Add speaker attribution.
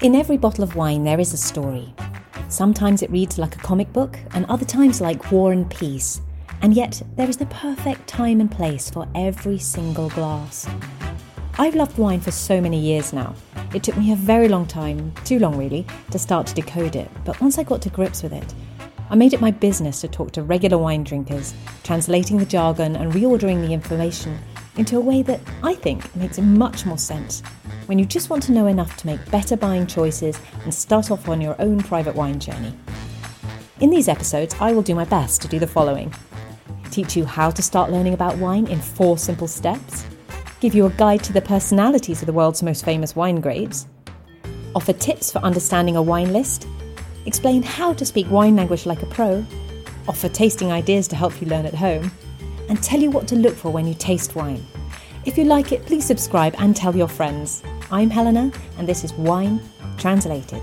Speaker 1: In every bottle of wine, there is a story. Sometimes it reads like a comic book, and other times like War and Peace. And yet, there is the perfect time and place for every single glass. I've loved wine for so many years now. It took me a very long time, too long really, to start to decode it, but once I got to grips with it, I made it my business to talk to regular wine drinkers, translating the jargon and reordering the information into a way that I think makes much more sense when you just want to know enough to make better buying choices and start off on your own private wine journey. In these episodes, I will do my best to do the following teach you how to start learning about wine in four simple steps, give you a guide to the personalities of the world's most famous wine grapes, offer tips for understanding a wine list, explain how to speak wine language like a pro, offer tasting ideas to help you learn at home, and tell you what to look for when you taste wine. If you like it, please subscribe and tell your friends. I'm Helena, and this is Wine Translated.